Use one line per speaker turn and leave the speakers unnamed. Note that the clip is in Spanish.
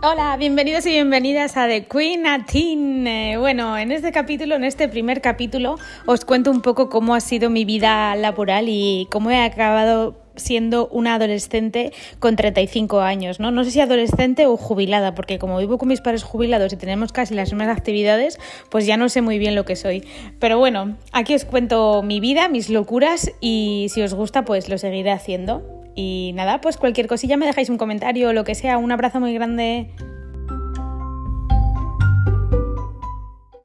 Hola, bienvenidos y bienvenidas a The Queen a Teen. Bueno, en este capítulo, en este primer capítulo, os cuento un poco cómo ha sido mi vida laboral y cómo he acabado siendo una adolescente con 35 años, ¿no? No sé si adolescente o jubilada, porque como vivo con mis padres jubilados y tenemos casi las mismas actividades, pues ya no sé muy bien lo que soy. Pero bueno, aquí os cuento mi vida, mis locuras y si os gusta, pues lo seguiré haciendo. Y nada, pues cualquier cosilla me dejáis un comentario lo que sea. Un abrazo muy grande.